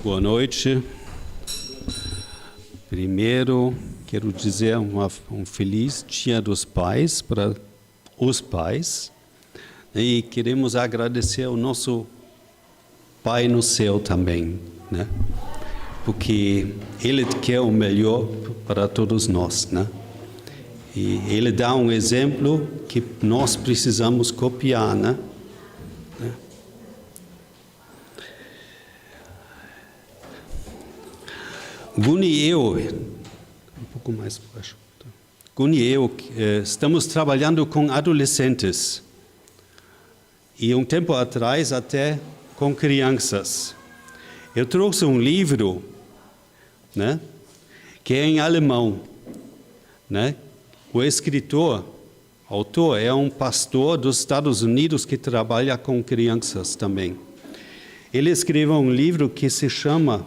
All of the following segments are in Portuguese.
Boa noite. Primeiro, quero dizer uma, um feliz Dia dos Pais para os pais. E queremos agradecer ao nosso Pai no céu também, né? Porque Ele quer o melhor para todos nós, né? E Ele dá um exemplo que nós precisamos copiar, né? Guni e eu, um pouco mais baixo. Guni e eu estamos trabalhando com adolescentes e um tempo atrás até com crianças. Eu trouxe um livro, né, que é em alemão, né? O escritor, autor é um pastor dos Estados Unidos que trabalha com crianças também. Ele escreveu um livro que se chama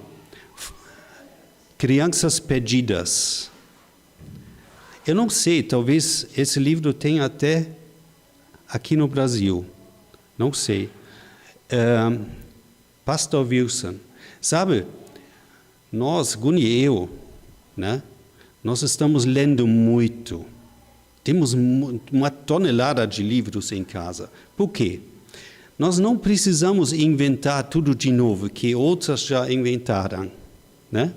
Crianças Perdidas. Eu não sei, talvez esse livro tenha até aqui no Brasil. Não sei. Pastor Wilson, sabe, nós, Guni e eu, né, nós estamos lendo muito. Temos uma tonelada de livros em casa. Por quê? Nós não precisamos inventar tudo de novo que outras já inventaram, né?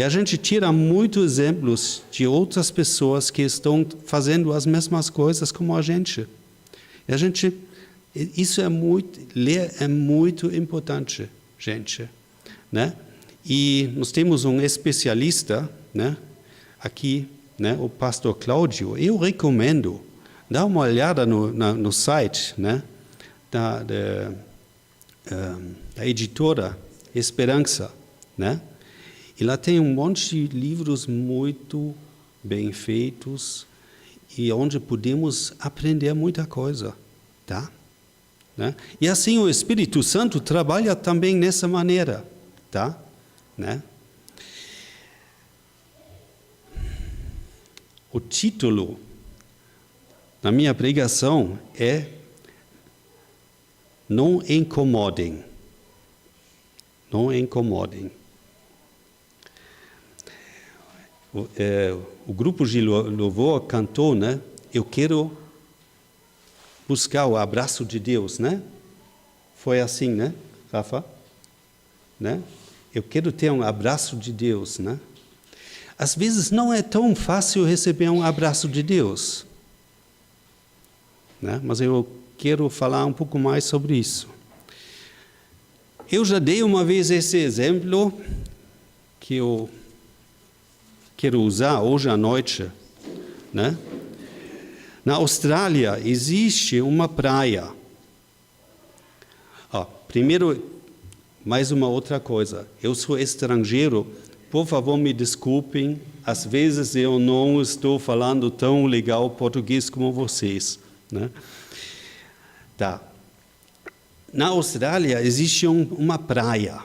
E a gente tira muitos exemplos de outras pessoas que estão fazendo as mesmas coisas como a gente. E a gente, isso é muito, ler é muito importante, gente, né? E nós temos um especialista, né? Aqui, né? O pastor Cláudio. Eu recomendo, dá uma olhada no, na, no site, né? Da, da, da editora Esperança, né? E lá tem um monte de livros muito bem feitos e onde podemos aprender muita coisa, tá? Né? E assim o Espírito Santo trabalha também nessa maneira, tá? Né? O título da minha pregação é Não incomodem. Não incomodem. O, é, o grupo de louvor cantou, né? Eu quero buscar o abraço de Deus, né? Foi assim, né, Rafa? Né? Eu quero ter um abraço de Deus, né? Às vezes não é tão fácil receber um abraço de Deus, né? Mas eu quero falar um pouco mais sobre isso. Eu já dei uma vez esse exemplo que eu quero usar hoje à noite, né? Na Austrália existe uma praia. Ah, primeiro, mais uma outra coisa. Eu sou estrangeiro, por favor me desculpem. Às vezes eu não estou falando tão legal português como vocês, né? Tá. Na Austrália existe um, uma praia.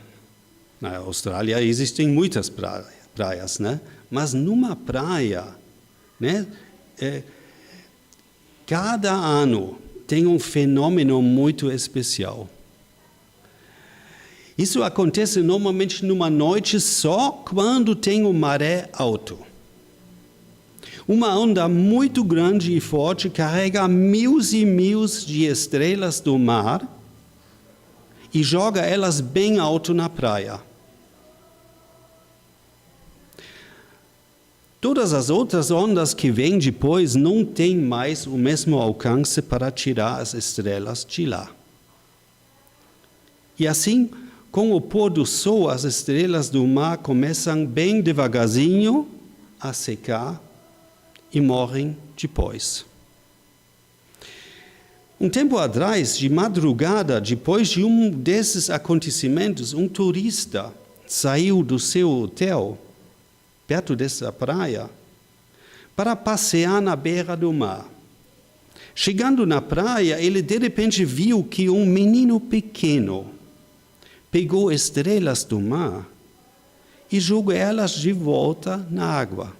Na Austrália existem muitas praias né? Mas numa praia, né, é, cada ano tem um fenômeno muito especial. Isso acontece normalmente numa noite só quando tem o maré alto. Uma onda muito grande e forte carrega mil e mil de estrelas do mar e joga elas bem alto na praia. Todas as outras ondas que vêm depois não têm mais o mesmo alcance para tirar as estrelas de lá. E assim, com o pôr do sol, as estrelas do mar começam bem devagarzinho a secar e morrem depois. Um tempo atrás, de madrugada, depois de um desses acontecimentos, um turista saiu do seu hotel perto dessa praia, para passear na beira do mar. Chegando na praia, ele de repente viu que um menino pequeno pegou estrelas do mar e jogou elas de volta na água.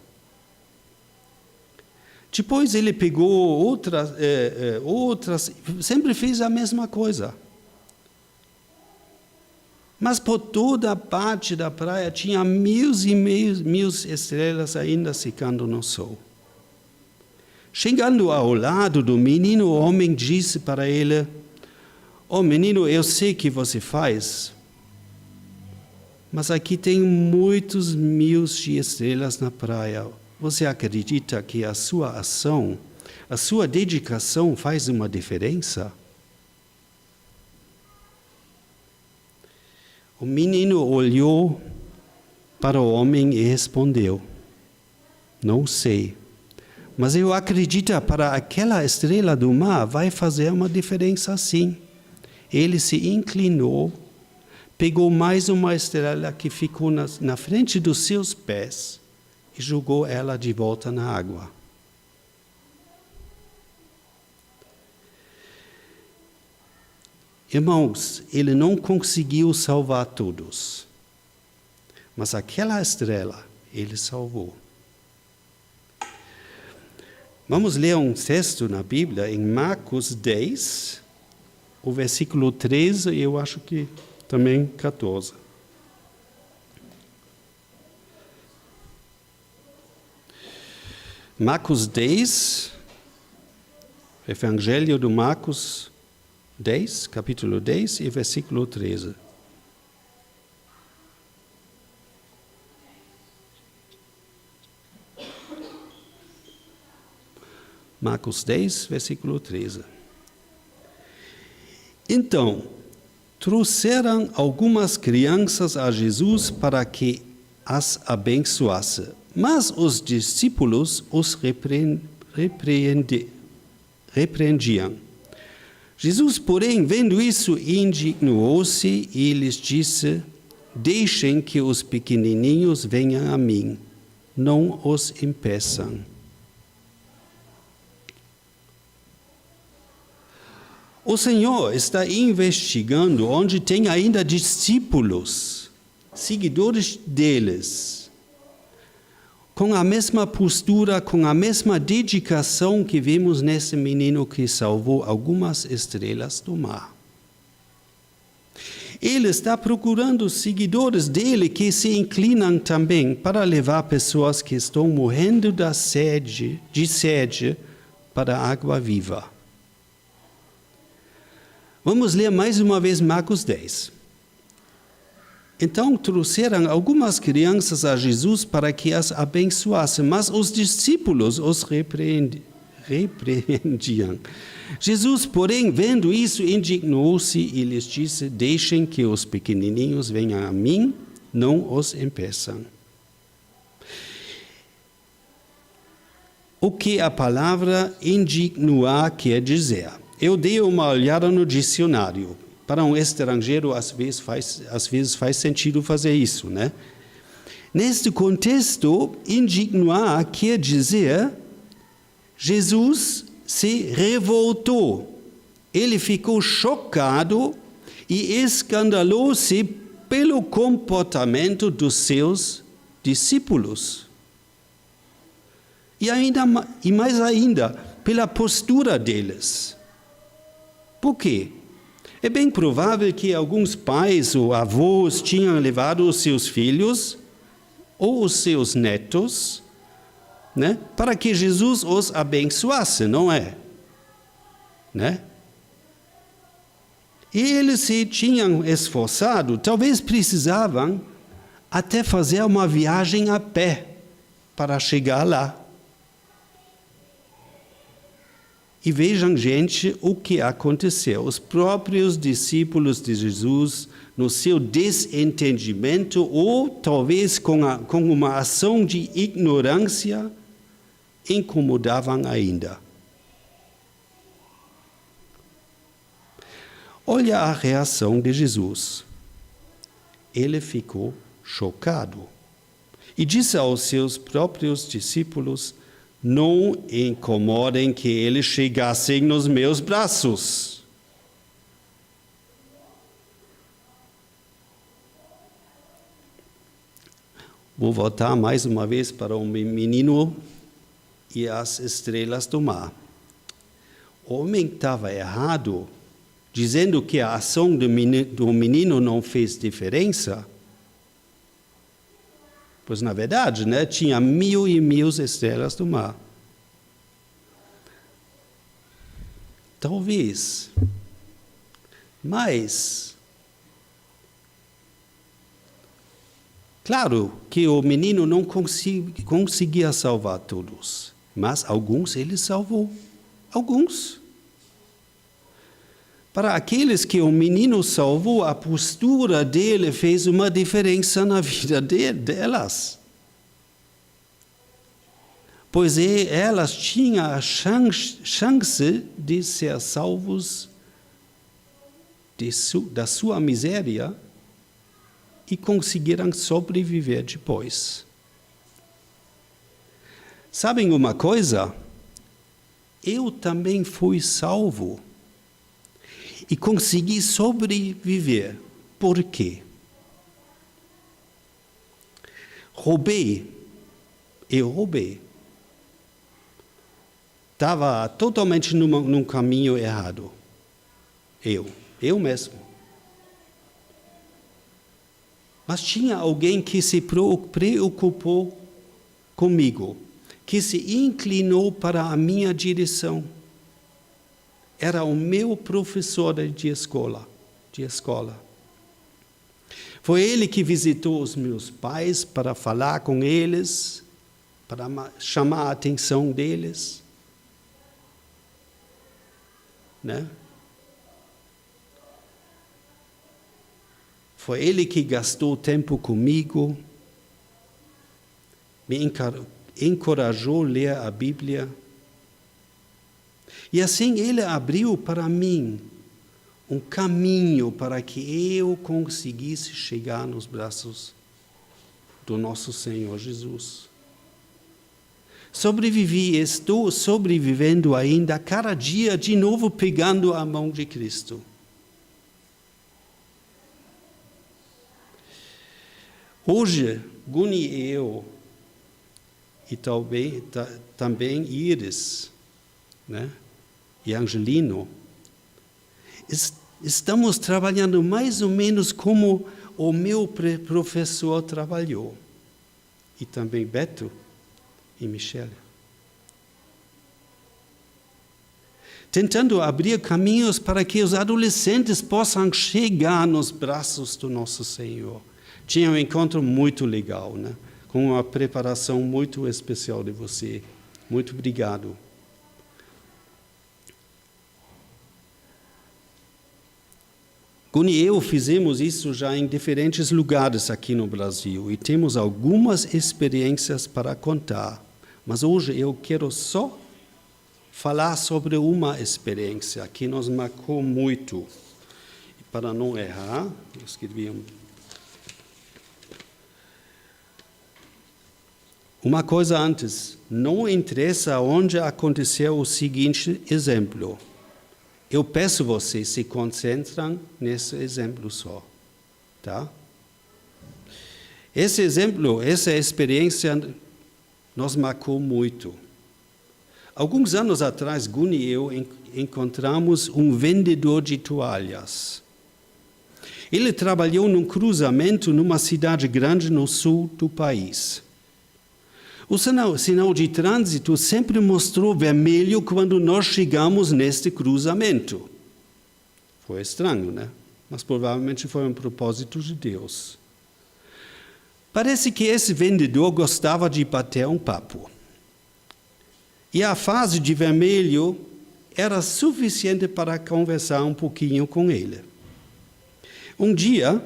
Depois ele pegou outras, eh, eh, outras, sempre fez a mesma coisa. Mas por toda a parte da praia tinha mil e mil, mil estrelas ainda secando no sol. Chegando ao lado do menino, o homem disse para ele: Oh menino, eu sei que você faz, mas aqui tem muitos mil de estrelas na praia. Você acredita que a sua ação, a sua dedicação faz uma diferença? O menino olhou para o homem e respondeu: Não sei, mas eu acredito para aquela estrela do mar vai fazer uma diferença sim. Ele se inclinou, pegou mais uma estrela que ficou na, na frente dos seus pés e jogou ela de volta na água. Irmãos, ele não conseguiu salvar todos, mas aquela estrela ele salvou. Vamos ler um texto na Bíblia, em Marcos 10, o versículo 13 e eu acho que também 14. Marcos 10, Evangelho de Marcos 10, capítulo 10 e versículo 13. Marcos 10, versículo 13. Então, trouxeram algumas crianças a Jesus para que as abençoasse, mas os discípulos os repreendiam. Jesus, porém, vendo isso, indignou-se e lhes disse: Deixem que os pequenininhos venham a mim, não os impeçam. O Senhor está investigando onde tem ainda discípulos, seguidores deles com a mesma postura, com a mesma dedicação que vimos nesse menino que salvou algumas estrelas do mar. Ele está procurando seguidores dele que se inclinam também para levar pessoas que estão morrendo da sede, de sede para a água viva. Vamos ler mais uma vez Marcos 10. Então trouxeram algumas crianças a Jesus para que as abençoasse, mas os discípulos os repreendiam. Jesus, porém, vendo isso, indignou-se e lhes disse: Deixem que os pequenininhos venham a mim, não os impeçam. O que a palavra indignar quer dizer? Eu dei uma olhada no dicionário. Para um estrangeiro, às vezes faz, às vezes faz sentido fazer isso, né? Neste contexto, indignar quer dizer Jesus se revoltou. Ele ficou chocado e escandalou-se pelo comportamento dos seus discípulos. E ainda e mais ainda, pela postura deles. Por quê? É bem provável que alguns pais ou avós tinham levado os seus filhos ou os seus netos né, para que Jesus os abençoasse, não é? Né? E eles se tinham esforçado, talvez precisavam até fazer uma viagem a pé para chegar lá. E vejam, gente, o que aconteceu. Os próprios discípulos de Jesus, no seu desentendimento, ou talvez com, a, com uma ação de ignorância, incomodavam ainda. Olha a reação de Jesus. Ele ficou chocado e disse aos seus próprios discípulos: não incomodem que eles chegassem nos meus braços. Vou voltar mais uma vez para o menino e as estrelas do mar. O homem estava errado dizendo que a ação do menino não fez diferença, pois na verdade né, tinha mil e mil estrelas do mar. Talvez. Mas, claro que o menino não conseguia salvar todos, mas alguns ele salvou. Alguns. Para aqueles que o menino salvou, a postura dele fez uma diferença na vida de, delas. Pois elas tinham a chance de ser salvos su, da sua miséria e conseguiram sobreviver depois. Sabem uma coisa? Eu também fui salvo e consegui sobreviver. Por quê? Roubei, eu roubei. Estava totalmente numa, num caminho errado. Eu, eu mesmo. Mas tinha alguém que se preocupou comigo, que se inclinou para a minha direção era o meu professor de escola, de escola. Foi ele que visitou os meus pais para falar com eles, para chamar a atenção deles. Né? Foi ele que gastou tempo comigo, me encorajou a ler a Bíblia e assim ele abriu para mim um caminho para que eu conseguisse chegar nos braços do nosso Senhor Jesus. Sobrevivi, estou sobrevivendo ainda cada dia de novo pegando a mão de Cristo. Hoje, Guni e eu, e talvez, também Iris, né? E Angelino, estamos trabalhando mais ou menos como o meu professor trabalhou, e também Beto e Michele. Tentando abrir caminhos para que os adolescentes possam chegar nos braços do nosso Senhor. Tinha um encontro muito legal, né? com uma preparação muito especial de você. Muito obrigado. Guni e eu fizemos isso já em diferentes lugares aqui no Brasil e temos algumas experiências para contar. Mas hoje eu quero só falar sobre uma experiência que nos marcou muito. E para não errar, eu escrevi um. Uma coisa antes, não interessa onde aconteceu o seguinte exemplo. Eu peço vocês se concentrem nesse exemplo só, tá? Esse exemplo, essa experiência nos marcou muito. Alguns anos atrás, Guni e eu encontramos um vendedor de toalhas. Ele trabalhou num cruzamento numa cidade grande no sul do país. O sinal, sinal de trânsito sempre mostrou vermelho quando nós chegamos neste cruzamento. Foi estranho, né? Mas provavelmente foi um propósito de Deus. Parece que esse vendedor gostava de bater um papo. E a fase de vermelho era suficiente para conversar um pouquinho com ele. Um dia,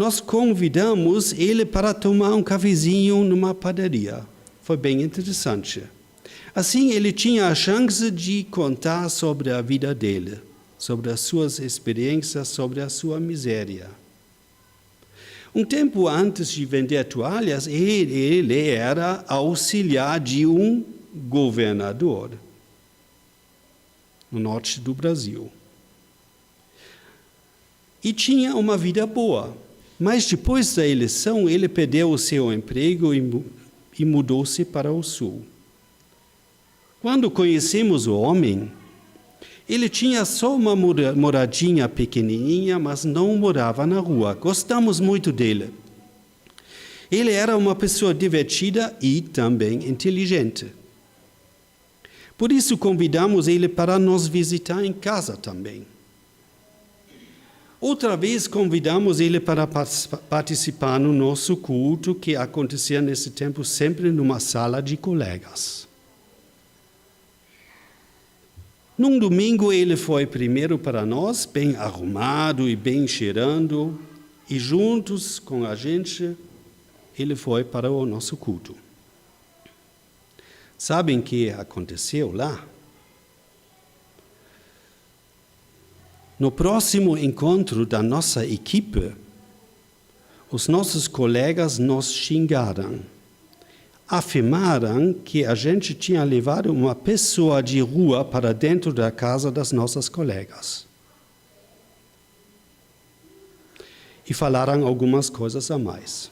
nós convidamos ele para tomar um cafezinho numa padaria. Foi bem interessante. Assim, ele tinha a chance de contar sobre a vida dele, sobre as suas experiências, sobre a sua miséria. Um tempo antes de vender toalhas, ele era auxiliar de um governador no norte do Brasil. E tinha uma vida boa. Mas depois da eleição, ele perdeu o seu emprego e mudou-se para o sul. Quando conhecemos o homem, Ele tinha só uma moradinha pequenininha, mas não morava na rua. Gostamos muito dele. Ele era uma pessoa divertida e também inteligente. Por isso convidamos ele para nos visitar em casa também. Outra vez convidamos ele para participar no nosso culto, que acontecia nesse tempo sempre numa sala de colegas. Num domingo ele foi primeiro para nós, bem arrumado e bem cheirando, e juntos com a gente ele foi para o nosso culto. Sabem o que aconteceu lá? No próximo encontro da nossa equipe, os nossos colegas nos xingaram afirmaram que a gente tinha levado uma pessoa de rua para dentro da casa das nossas colegas. E falaram algumas coisas a mais.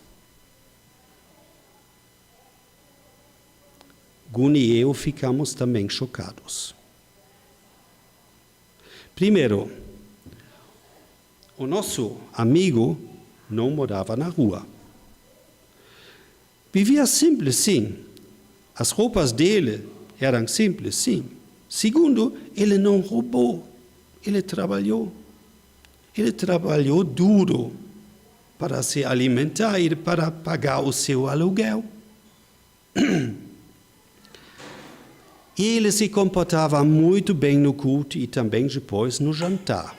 Guni e eu ficamos também chocados. Primeiro, o nosso amigo não morava na rua. Vivia simples, sim. As roupas dele eram simples, sim. Segundo, ele não roubou, ele trabalhou. Ele trabalhou duro para se alimentar e para pagar o seu aluguel. E ele se comportava muito bem no culto e também depois no jantar.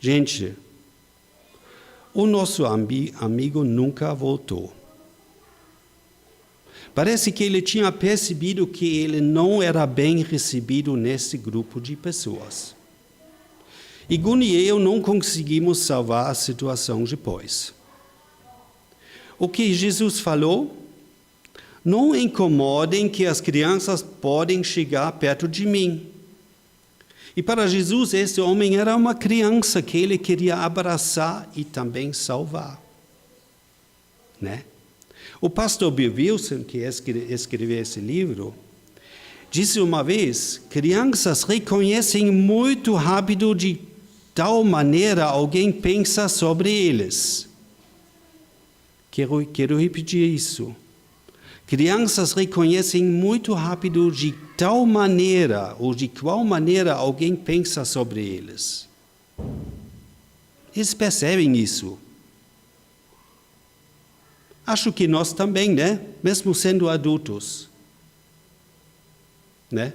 Gente, o nosso amigo nunca voltou. Parece que ele tinha percebido que ele não era bem recebido nesse grupo de pessoas. Guni e eu não conseguimos salvar a situação depois. O que Jesus falou? Não incomodem que as crianças podem chegar perto de mim. E para Jesus, esse homem era uma criança que ele queria abraçar e também salvar. Né? O pastor Bill Wilson, que escreveu esse livro, disse uma vez: crianças reconhecem muito rápido de tal maneira alguém pensa sobre eles. Quero, quero repetir isso. Crianças reconhecem muito rápido de tal maneira ou de qual maneira alguém pensa sobre eles. Eles percebem isso. Acho que nós também, né? Mesmo sendo adultos. Né?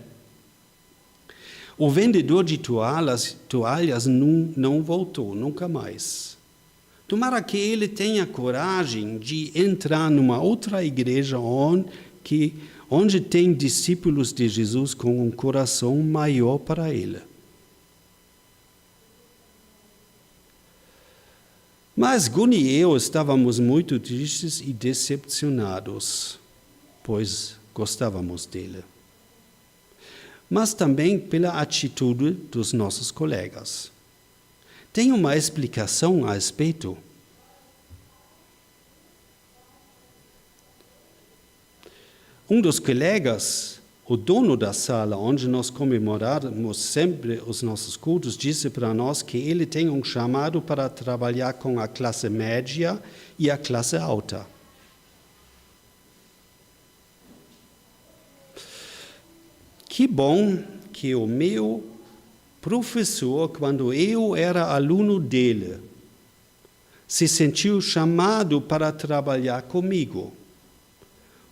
O vendedor de toalhas, toalhas não, não voltou, nunca mais. Tomara que ele tenha coragem de entrar numa outra igreja onde, que, onde tem discípulos de Jesus com um coração maior para ele. Mas Guni e eu estávamos muito tristes e decepcionados, pois gostávamos dele. Mas também pela atitude dos nossos colegas. Tem uma explicação a respeito? Um dos colegas, o dono da sala onde nós comemoramos sempre os nossos cultos, disse para nós que ele tem um chamado para trabalhar com a classe média e a classe alta. Que bom que o meu professor, quando eu era aluno dele, se sentiu chamado para trabalhar comigo.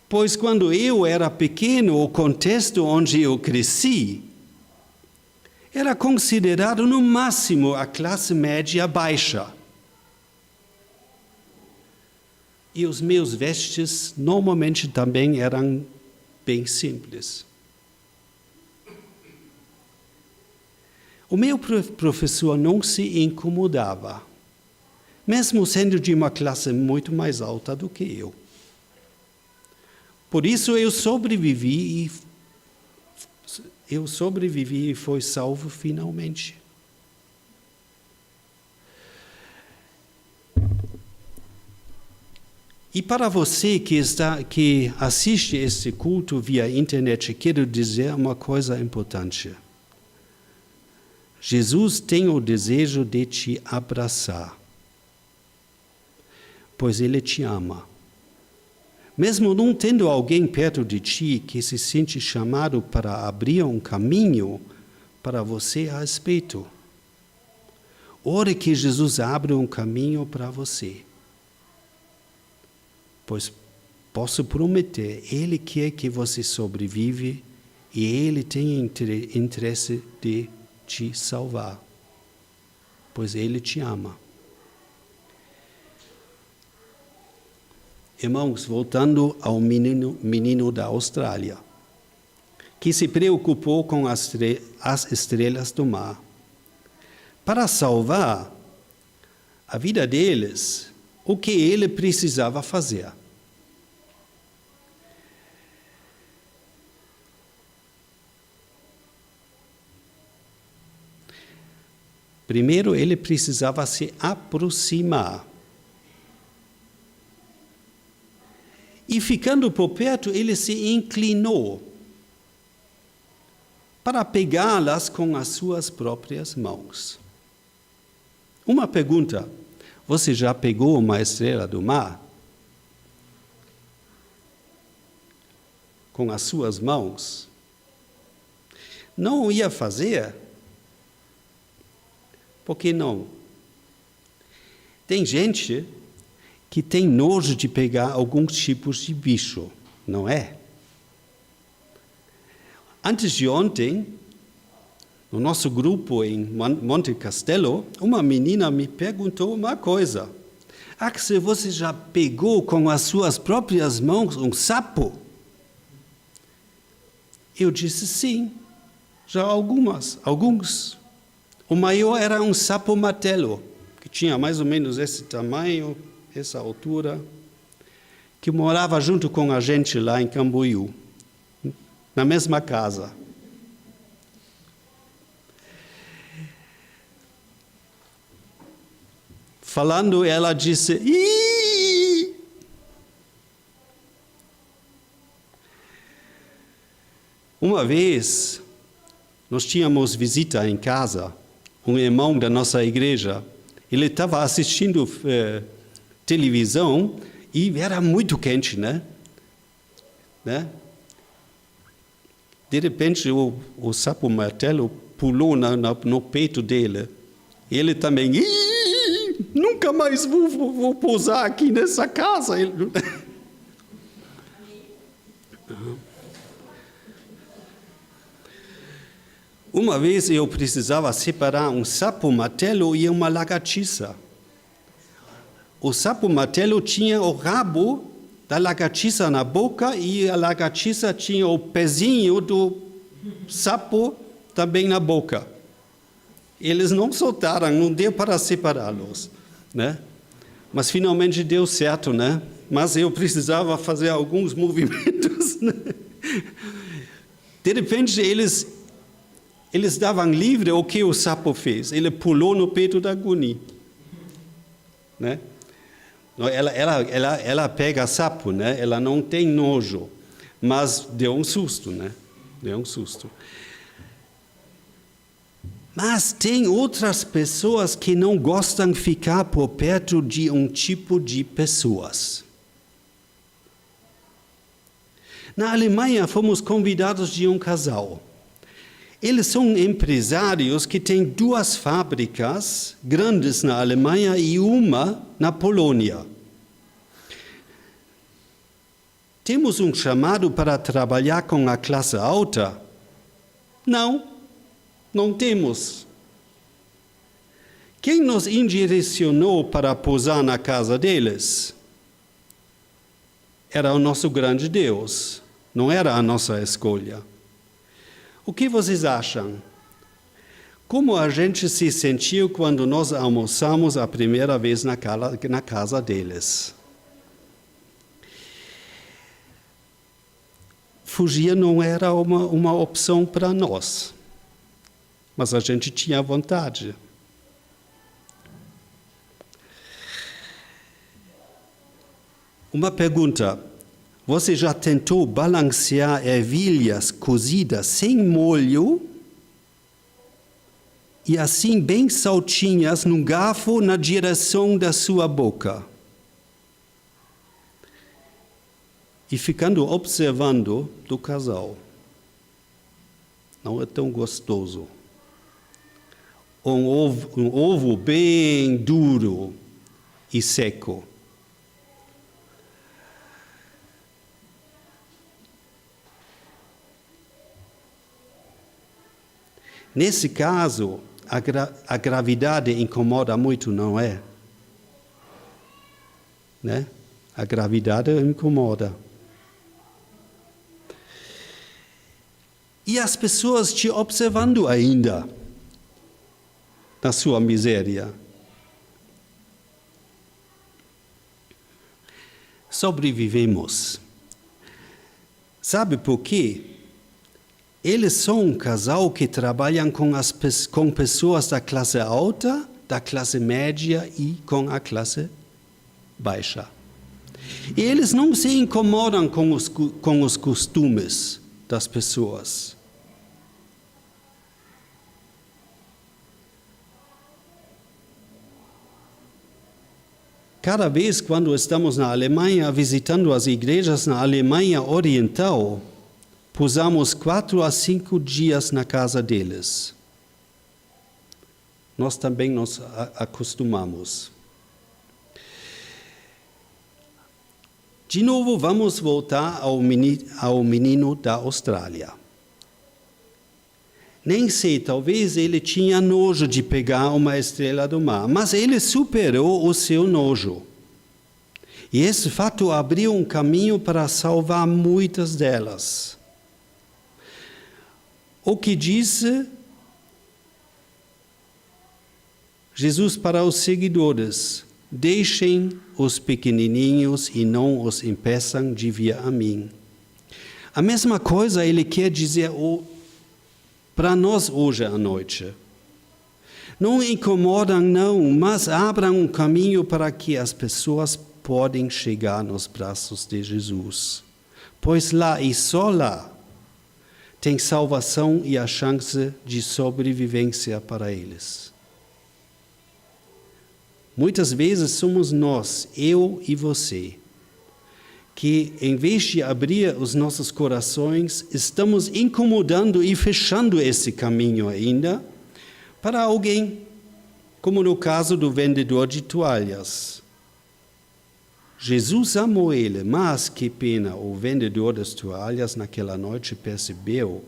Pois quando eu era pequeno, o contexto onde eu cresci era considerado no máximo a classe média baixa. E os meus vestes normalmente também eram bem simples. O meu professor não se incomodava, mesmo sendo de uma classe muito mais alta do que eu. Por isso eu sobrevivi e eu sobrevivi e fui salvo finalmente. E para você que, está, que assiste esse culto via internet, quero dizer uma coisa importante. Jesus tem o desejo de te abraçar, pois Ele te ama. Mesmo não tendo alguém perto de ti que se sente chamado para abrir um caminho para você a respeito. Ore que Jesus abra um caminho para você pois posso prometer, Ele quer que você sobrevive e Ele tem interesse de te salvar, pois Ele te ama. Irmãos, voltando ao menino, menino da Austrália, que se preocupou com as estrelas do mar. Para salvar a vida deles, o que ele precisava fazer. Primeiro, ele precisava se aproximar. E ficando por perto, ele se inclinou para pegá-las com as suas próprias mãos. Uma pergunta: você já pegou uma estrela do mar? Com as suas mãos? Não ia fazer? Por que não? Tem gente que tem nojo de pegar alguns tipos de bicho, não é? Antes de ontem, no nosso grupo em Monte Castelo, uma menina me perguntou uma coisa. Axel, você já pegou com as suas próprias mãos um sapo? Eu disse sim, já algumas, alguns. O maior era um sapo martelo, que tinha mais ou menos esse tamanho, essa altura, que morava junto com a gente lá em Cambuiú, na mesma casa. Falando, ela disse: Ih! Uma vez, nós tínhamos visita em casa, um irmão da nossa igreja. Ele estava assistindo eh, televisão e era muito quente, né? né? De repente, o, o sapo martelo pulou na, na, no peito dele. Ele também. Nunca mais vou, vou, vou pousar aqui nessa casa. Uma vez eu precisava separar um sapo martelo e uma lagartixa. O sapo martelo tinha o rabo da lagartixa na boca e a lagartixa tinha o pezinho do sapo também na boca. Eles não soltaram, não deu para separá-los né? Mas finalmente deu certo, né? Mas eu precisava fazer alguns movimentos. Né? De repente eles eles davam livre o que o sapo fez. Ele pulou no peito da Guni, né? Ela, ela, ela, ela pega sapo, né? Ela não tem nojo, mas deu um susto, né? Deu um susto. Mas tem outras pessoas que não gostam de ficar por perto de um tipo de pessoas. Na Alemanha, fomos convidados de um casal. Eles são empresários que têm duas fábricas grandes na Alemanha e uma na Polônia. Temos um chamado para trabalhar com a classe alta? Não não temos. Quem nos indirecionou para pousar na casa deles? Era o nosso grande Deus, não era a nossa escolha. O que vocês acham? Como a gente se sentiu quando nós almoçamos a primeira vez na casa, deles? Fugir não era uma, uma opção para nós mas a gente tinha vontade. Uma pergunta: você já tentou balancear ervilhas cozidas sem molho e assim bem saltinhas num garfo na direção da sua boca? E ficando observando do casal. Não é tão gostoso. Um ovo, um ovo bem duro e seco Nesse caso, a, gra a gravidade incomoda muito, não é? Né? A gravidade incomoda. E as pessoas te observando ainda na sua miséria. Sobrevivemos. Sabe por quê? Eles são um casal que trabalham com, as, com pessoas da classe alta, da classe média e com a classe baixa. E eles não se incomodam com os, com os costumes das pessoas. Cada vez quando estamos na Alemanha visitando as igrejas na Alemanha Oriental, Pusamos quatro a cinco dias na casa deles. Nós também nos acostumamos. De novo, vamos voltar ao menino, ao menino da Austrália. Nem sei, talvez ele tinha nojo de pegar uma estrela do mar, mas ele superou o seu nojo. E esse fato abriu um caminho para salvar muitas delas. O que disse Jesus para os seguidores: Deixem os pequenininhos e não os impeçam de vir a mim. A mesma coisa ele quer dizer para nós hoje à noite. Não incomodam, não, mas abram um caminho para que as pessoas podem chegar nos braços de Jesus. Pois lá e só lá tem salvação e a chance de sobrevivência para eles. Muitas vezes somos nós, eu e você, que em vez de abrir os nossos corações, estamos incomodando e fechando esse caminho ainda para alguém, como no caso do vendedor de toalhas. Jesus amou ele, mas que pena, o vendedor das toalhas naquela noite percebeu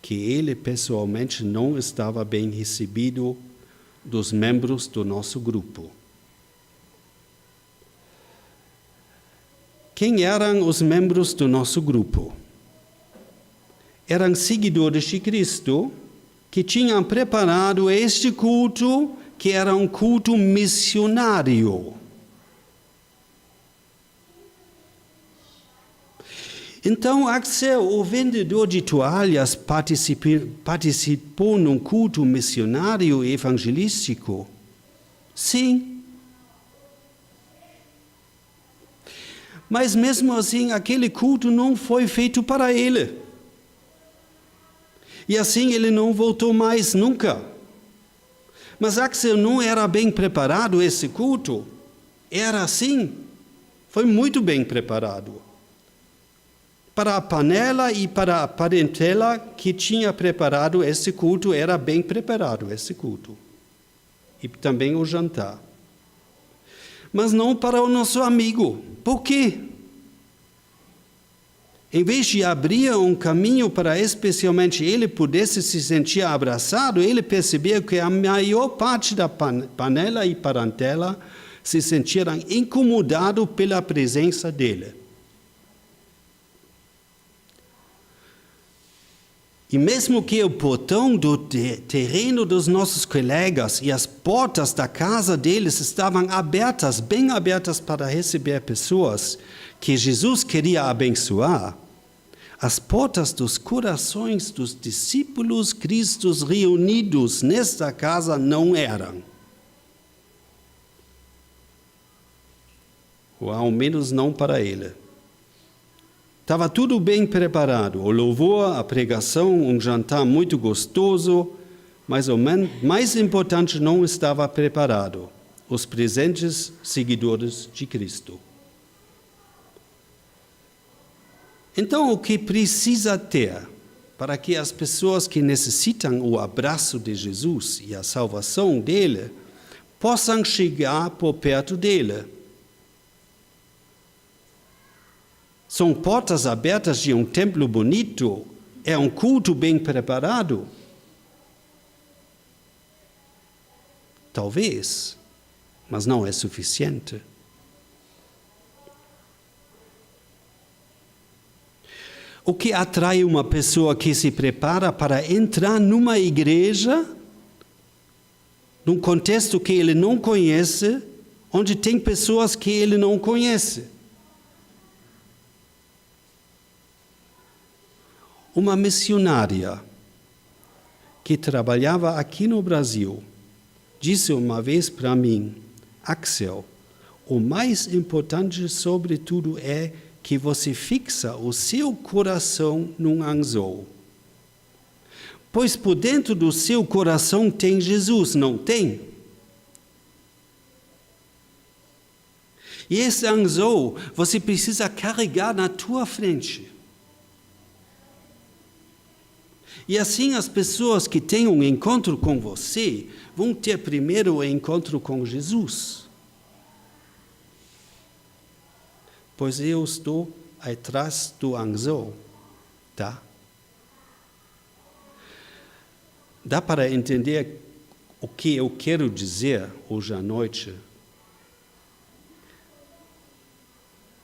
que ele pessoalmente não estava bem recebido dos membros do nosso grupo. Quem eram os membros do nosso grupo? Eram seguidores de Cristo que tinham preparado este culto, que era um culto missionário. Então, Axel, o vendedor de toalhas, participou num culto missionário evangelístico? Sim. Mas mesmo assim, aquele culto não foi feito para ele. E assim ele não voltou mais nunca. Mas Axel não era bem preparado esse culto? Era assim. Foi muito bem preparado para a panela e para a parentela que tinha preparado esse culto, era bem preparado esse culto. E também o jantar. Mas não para o nosso amigo. Por quê? Em vez de abrir um caminho para especialmente ele pudesse se sentir abraçado, ele percebeu que a maior parte da panela e parentela se sentiram incomodados pela presença dele. E mesmo que o portão do terreno dos nossos colegas e as portas da casa deles estavam abertas, bem abertas para receber pessoas que Jesus queria abençoar, as portas dos corações dos discípulos cristos reunidos nesta casa não eram. ou ao menos não para ele. Estava tudo bem preparado: o louvor, a pregação, um jantar muito gostoso, mas o mais importante não estava preparado: os presentes seguidores de Cristo. Então, o que precisa ter para que as pessoas que necessitam o abraço de Jesus e a salvação dele possam chegar por perto dele? São portas abertas de um templo bonito? É um culto bem preparado? Talvez, mas não é suficiente. O que atrai uma pessoa que se prepara para entrar numa igreja, num contexto que ele não conhece, onde tem pessoas que ele não conhece? Uma missionária que trabalhava aqui no Brasil disse uma vez para mim: Axel, o mais importante, sobretudo, é que você fixa o seu coração num anzol. Pois por dentro do seu coração tem Jesus, não tem? E esse anzol você precisa carregar na tua frente. E assim as pessoas que têm um encontro com você vão ter primeiro o encontro com Jesus. Pois eu estou atrás do anzol, tá? Dá para entender o que eu quero dizer hoje à noite?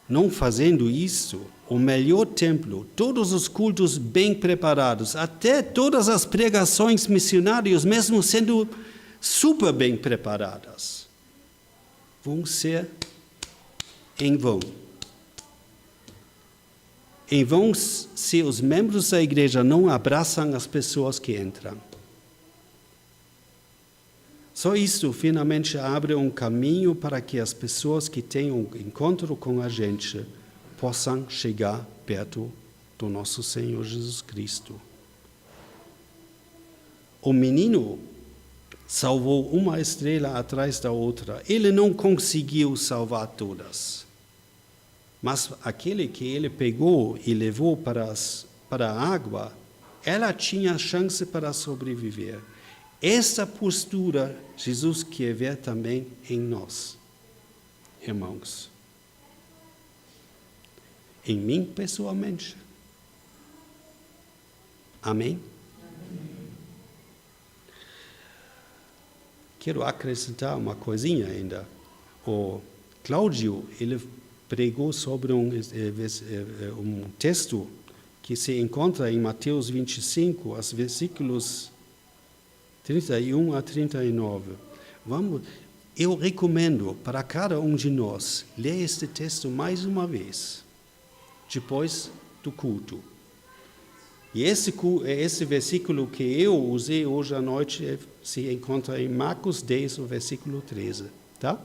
Não fazendo isso, o melhor templo, todos os cultos bem preparados, até todas as pregações missionárias, mesmo sendo super bem preparadas, vão ser em vão. Em vão se os membros da igreja não abraçam as pessoas que entram. Só isso finalmente abre um caminho para que as pessoas que têm um encontro com a gente possam chegar perto do nosso Senhor Jesus Cristo. O menino salvou uma estrela atrás da outra. Ele não conseguiu salvar todas. Mas aquele que ele pegou e levou para, as, para a água, ela tinha chance para sobreviver. Essa postura Jesus quer ver também em nós, irmãos em mim pessoalmente. Amém? Quero acrescentar uma coisinha ainda. O Cláudio, ele pregou sobre um, eh, eh, um texto que se encontra em Mateus 25, os versículos 31 a 39. Vamos, eu recomendo para cada um de nós ler este texto mais uma vez depois do culto. E esse, esse versículo que eu usei hoje à noite se encontra em Marcos 10, o versículo 13, tá?